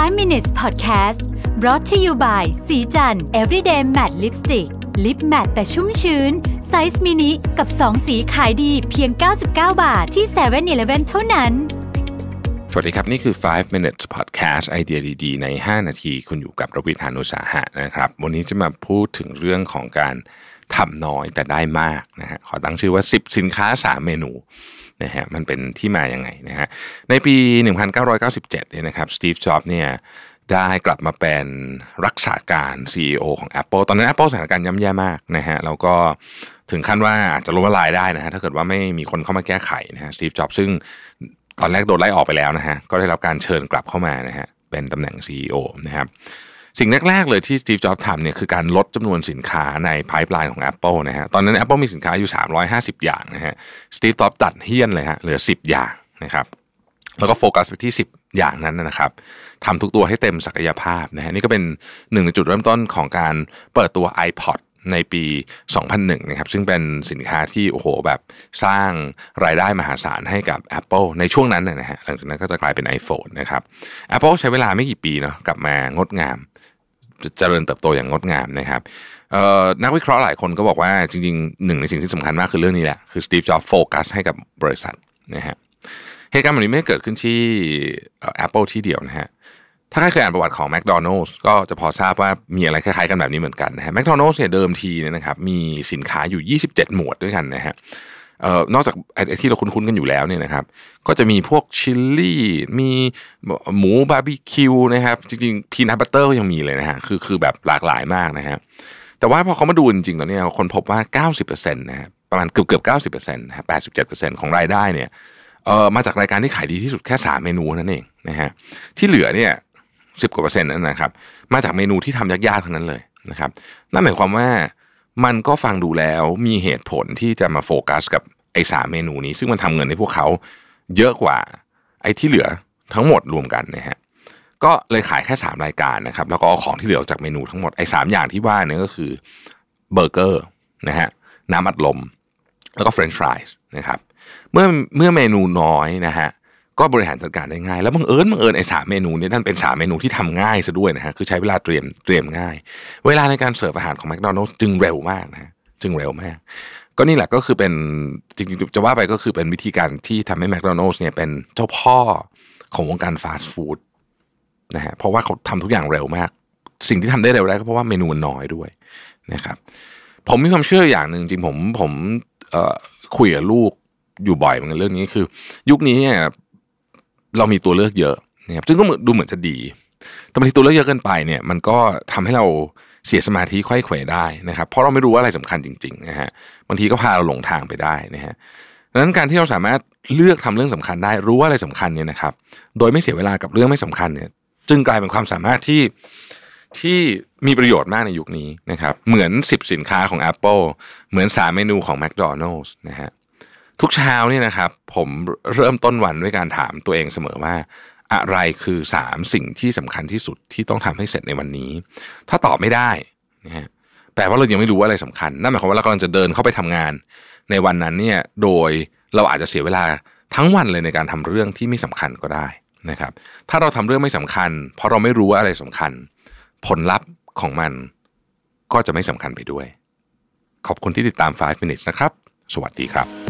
5 minutes podcast brought to you by สีจัน everyday matte lipstick lip matte แต่ชุ่มชื้น ไซส์มินิกับ 2 สีขายดีเพียง 99 บาทที่7 e เ e ่ e อเท่านั้น สวัสดีครับ นี่คือ 5 minutes podcast ไอเดียดีๆ ใน 5 นาที คุณอยู่กับรวิทยานุสาหะนะครับ วันนี้จะมาพูดถึงเรื่องของการ ทำน้อยแต่ได้มากนะฮะขอตั้งชื่อว่า 10 สินค้า 3 เมนูนะฮะมันเป็นที่มาอย่างไงนะฮะในปี 1997เนี่ยนะครับสตีฟจ็อบเนี่ยได้กลับมาเป็นรักษาการ CEO ของ Apple ตอนนั้น Apple สถานการณ์ย่ำแย่มากนะฮะแล้วก็ถึงขั้นว่าอาจจะล้มละลายได้นะฮะถ้าเกิดว่าไม่มีคนเข้ามาแก้ไขนะฮะสตีฟจ็อบซึ่งตอนแรกโดนไล่ออกไปแล้วนะฮะก็ได้รับการเชิญกลับเข้ามานะฮะเป็นตำแหน่ง CEO นะครับ สิ่งแรก ๆ เลยที่สตีฟจ็อบส์ทำเนี่ยคือการลดจำนวนสินค้าในไพ p e ไลน์ของ Apple นะฮะตอนนั้น Apple มีสินค้าอยู่ 350 อย่างนะฮะสตีฟจ็อบส์ตัดเฮี้ยนเลยฮะเหลือ 10 อย่างนะครับแล้วก็โฟกัสไปที่ 10 อย่างนั้นนะครับทำทุกตัวให้เต็มศักยภาพนะฮะนี่ก็เป็นหนึ่งในจุดเริ่มต้นของการเปิดตัว iPod ในปี 2001 นะครับ ซึ่งเป็นสินค้าที่โอ้โหแบบสร้างรายได้มหาศาลให้กับ Apple ในช่วงนั้นนะฮะหลังจากนั้นก็จะกลายเป็น iPhone นะครับ Apple ใช้เวลาไม่กี่ปีเนาะกลับมางดงามเจริญเติบโตอย่างงดงามนะครับนักวิเคราะห์หลายคนก็บอกว่าจริงๆหนึ่งในสิ่งที่สำคัญมากคือเรื่องนี้แหละ คือ Steve Jobs โฟกัสให้กับบริษัทนะฮะเหตุการณ์แบบนี้ไม่ได้เกิดขึ้นที่ Apple ที่เดียวนะฮะ ถ้าใครเคยอ่านประวัติของ McDonald's ก็จะพอทราบว่ามีอะไรคล้ายๆกันแบบนี้เหมือนกันนะฮะ McDonald's เนี่ยเดิมทีเนี่ยนะครับมีสินค้าอยู่ 27 หมวดด้วยกันนะฮะเอ่อนอกจากไอ้ที่เราคุ้นๆกันอยู่แล้วเนี่ยนะครับ ก็จะมีพวก chili มีหมูบาร์บีคิวนะครับจริงๆ peanut butter ก็ยังมีเลยนะฮะคือคือแบบหลากหลายมากนะฮะแต่ว่าพอเขามาดูจริงๆแล้วเนี่ยคนพบว่า 90%นะฮะประมาณเกือบเกือบ90%นะฮะ87%ของรายได้เนี่ยเอ่อมาจากรายการที่ขายดีที่สุดแค่3เมนูนั่นเองนะฮะที่เหลือเนี่ย สิบกว่าเปอร์เซ็นต์นั่นนะครับ มาจากเมนูที่ทำยากๆทั้งนั้นเลยนะครับนั่นหมายความว่ามันก็ฟังดูแล้วมีเหตุผลที่จะมาโฟกัสกับไอ้สามเมนูนี้ ซึ่งมันทำเงินให้พวกเขาเยอะกว่าไอ้ที่เหลือทั้งหมดรวมกันนะฮะก็เลยขายแค่ 3 รายการนะครับ แล้วก็เอาของที่เหลือจากเมนูทั้งหมดไอ้ 3 อย่างที่ว่าเนี่ยก็คือเบอร์เกอร์นะฮะน้ำอัดลม แล้วก็ french fries นะครับเมื่อเมื่อเมนูน้อยนะฮะ ก็บริหารจัดการได้ง่าย แล้วบังเอิญบังเอิญไอ้สามเมนูนี้นั่นเป็นสามเมนูที่ทำง่ายซะด้วยนะฮะคือใช้เวลาเตรียมเตรียมง่าย เวลาในการเสิร์ฟอาหารของแมคโดนัลด์จึงเร็วมากนะจึงเร็วมาก ก็นี่แหละก็คือเป็นจริงๆจะว่าไปก็คือเป็นวิธีการที่ทำให้แมคโดนัลด์เนี่ยเป็นเจ้าพ่อของวงการฟาสต์ฟู้ดนะฮะเพราะว่าเขาทำทุกอย่างเร็วมาก สิ่งที่ทำได้เร็วได้ก็เพราะว่าเมนูมันน้อยด้วยนะครับ ผมมีความเชื่ออย่างหนึ่งจริงผมผมคุยกับลูกอยู่บ่อยเหมือนกันเรื่องนี้คือ ยุคนี้เนี่ย เรามีตัวเลือกเยอะนะครับซึ่งก็ดูเหมือนจะดี แต่บางทีตัวเลือกเยอะเกินไปเนี่ยมันก็ทำให้เราเสียสมาธิค่อยเขวได้นะครับ เพราะเราไม่รู้ว่าอะไรสำคัญจริงๆนะฮะบางทีก็พาเราหลงทางไปได้นะฮะดังนั้นการที่เราสามารถเลือกทำเรื่องสำคัญได้รู้ว่าอะไรสำคัญเนี่ยนะครับ โดยไม่เสียเวลากับเรื่องไม่สำคัญเนี่ย จึงกลายเป็นความสามารถที่ที่มีประโยชน์มากในยุคนี้นะครับ เหมือน 10 สินค้าของ Apple เหมือน 3 เมนูของ McDonald's นะฮะ ทุกเช้าเนี่ยนะครับ ผมเริ่มต้นวันด้วยการถามตัวเองเสมอว่า อะไรคือสามสิ่งที่สำคัญที่สุดที่ต้องทำให้เสร็จในวันนี้ ถ้าตอบไม่ได้นะฮะแปลว่าเรายังไม่รู้ว่าอะไรสำคัญนั่นหมายความว่าเรากำลังจะเดินเข้าไปทำงาน ในวันนั้นเนี่ยโดยเราอาจจะเสียเวลาทั้งวันเลยในการทำเรื่องที่ไม่สำคัญก็ได้นะครับ ถ้าเราทำเรื่องไม่สำคัญ เพราะเราไม่รู้ว่าอะไรสำคัญ ผลลัพธ์ของมันก็จะไม่สำคัญไปด้วย ขอบคุณที่ติดตาม 5 minutes นะครับ สวัสดีครับ